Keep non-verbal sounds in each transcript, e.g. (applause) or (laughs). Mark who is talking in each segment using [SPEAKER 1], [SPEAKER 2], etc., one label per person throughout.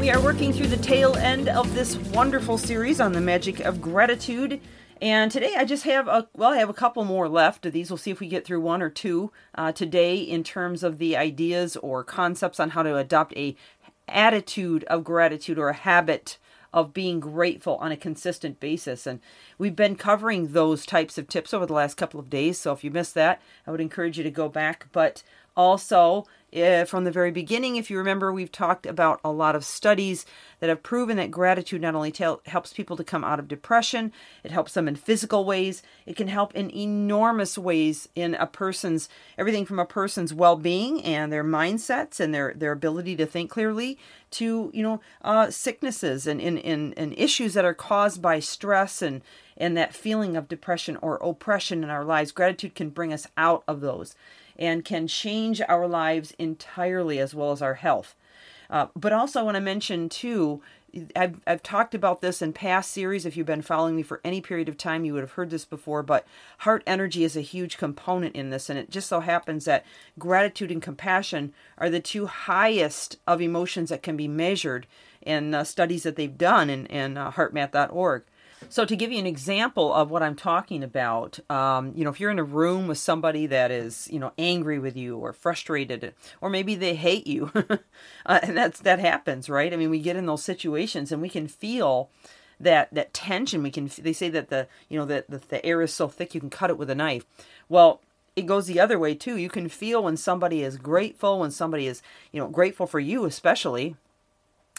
[SPEAKER 1] We are working through the tail end of this wonderful series on the magic of gratitude. And today I just have a well, I have a couple more left. of These we'll see if we get through one or two uh, today in terms of the ideas or concepts on how to adopt a attitude of gratitude or a habit of being grateful on a consistent basis. And we've been covering those types of tips over the last couple of days. So if you missed that, I would encourage you to go back. But also, uh, from the very beginning, if you remember, we've talked about a lot of studies that have proven that gratitude not only helps people to come out of depression, it helps them in physical ways, it can help in enormous ways in a person's everything from a person's well-being and their mindsets and their their ability to think clearly to you know uh, sicknesses and, and, and, and issues that are caused by stress and and that feeling of depression or oppression in our lives. Gratitude can bring us out of those and can change our lives entirely as well as our health. Uh, but also, I want to mention too, I've, I've talked about this in past series. If you've been following me for any period of time, you would have heard this before. But heart energy is a huge component in this. And it just so happens that gratitude and compassion are the two highest of emotions that can be measured in uh, studies that they've done in, in uh, heartmath.org. So, to give you an example of what I'm talking about, um, you know, if you're in a room with somebody that is, you know, angry with you or frustrated, or maybe they hate you, (laughs) uh, and that's that happens, right? I mean, we get in those situations and we can feel that that tension. We can. They say that the you know that the, the air is so thick you can cut it with a knife. Well, it goes the other way too. You can feel when somebody is grateful, when somebody is, you know, grateful for you, especially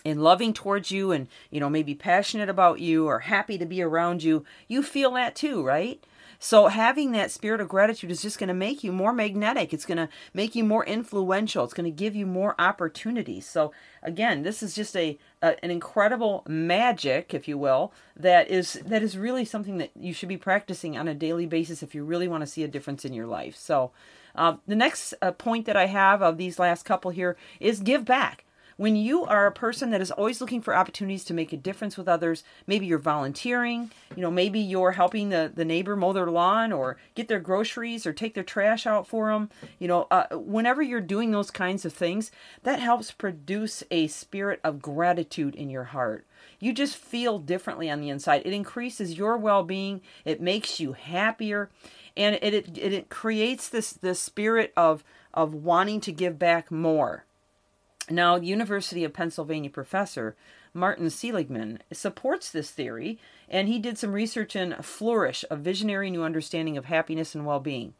[SPEAKER 1] and loving towards you and you know maybe passionate about you or happy to be around you you feel that too right? So having that spirit of gratitude is just going to make you more magnetic. It's going to make you more influential. It's going to give you more opportunities. So again this is just a, a, an incredible magic if you will that is that is really something that you should be practicing on a daily basis if you really want to see a difference in your life. So uh, the next uh, point that i have of these last couple here is give back when you are a person that is always looking for opportunities to make a difference with others, maybe you're volunteering, you know, maybe you're helping the, the neighbor mow their lawn or get their groceries or take their trash out for them, you know, uh, whenever you're doing those kinds of things, that helps produce a spirit of gratitude in your heart. You just feel differently on the inside. It increases your well being, it makes you happier, and it, it, it creates this, this spirit of, of wanting to give back more now, University of Pennsylvania professor Martin Seligman supports this theory, and he did some research in Flourish, a visionary new understanding of happiness and well being.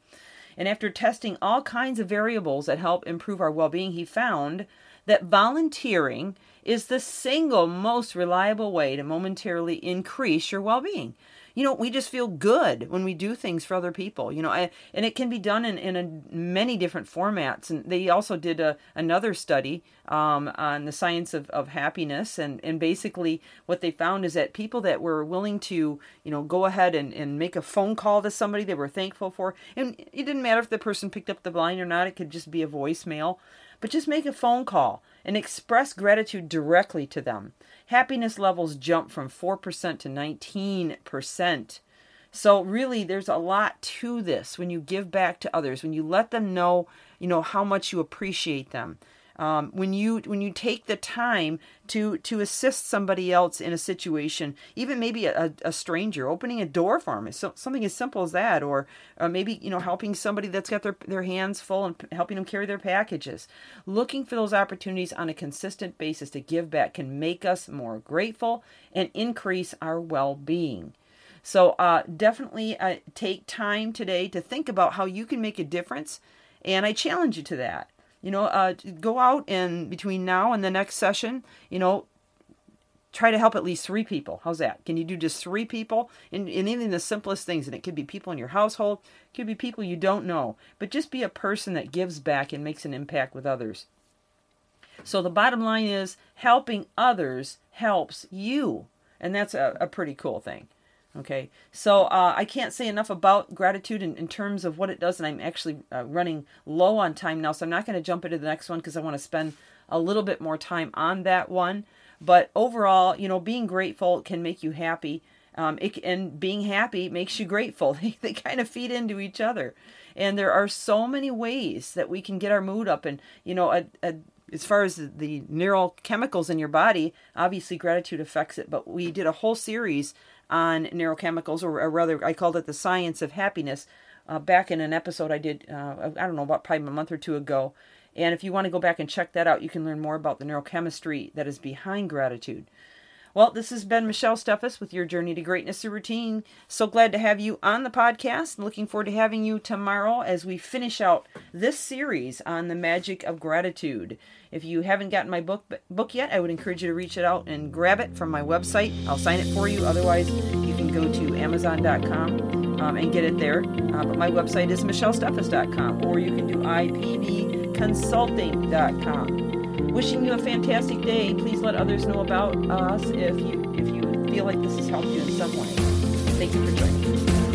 [SPEAKER 1] And after testing all kinds of variables that help improve our well being, he found that volunteering is the single most reliable way to momentarily increase your well being you know, we just feel good when we do things for other people, you know, I, and it can be done in, in a, many different formats. And they also did a, another study um, on the science of, of happiness. And, and basically what they found is that people that were willing to, you know, go ahead and, and make a phone call to somebody they were thankful for, and it didn't matter if the person picked up the line or not, it could just be a voicemail, but just make a phone call and express gratitude directly to them happiness levels jump from 4% to 19%. So really there's a lot to this when you give back to others, when you let them know, you know, how much you appreciate them. Um, when you when you take the time to to assist somebody else in a situation, even maybe a, a stranger, opening a door for them, so, something as simple as that, or, maybe you know helping somebody that's got their their hands full and helping them carry their packages. Looking for those opportunities on a consistent basis to give back can make us more grateful and increase our well being. So uh, definitely uh, take time today to think about how you can make a difference, and I challenge you to that you know, uh, go out and between now and the next session, you know, try to help at least three people. How's that? Can you do just three people? And, and even the simplest things, and it could be people in your household, it could be people you don't know, but just be a person that gives back and makes an impact with others. So the bottom line is helping others helps you. and that's a, a pretty cool thing. Okay, so uh, I can't say enough about gratitude in, in, terms of what it does, and I'm actually uh, running low on time now, so I'm not going to jump into the next one because I want to spend a little bit more time on that one. But overall, you know, being grateful can make you happy, um, it, and being happy makes you grateful. (laughs) They, kind of feed into each other, and there are so many ways that we can get our mood up, and you know, a, a as far as the neural chemicals in your body, obviously gratitude affects it. But we did a whole series on neurochemicals, or, or rather, I called it the science of happiness, uh, back in an episode I did, uh, I don't know, about probably a month or two ago. And if you want to go back and check that out, you can learn more about the neurochemistry that is behind gratitude. Well, this has been Michelle Steffes with your Journey to Greatness Through routine. So glad to have you on the podcast. Looking forward to having you tomorrow as we finish out this series on the magic of gratitude. If you haven't gotten my book book yet, I would encourage you to reach it out and grab it from my website. I'll sign it for you. Otherwise, you can go to Amazon.com um, and get it there. Uh, but my website is MichelleSteffes.com, or you can do IPVConsulting.com wishing you a fantastic day. Please let others know about us if you if you feel like this has helped you in some way. Thank you for joining.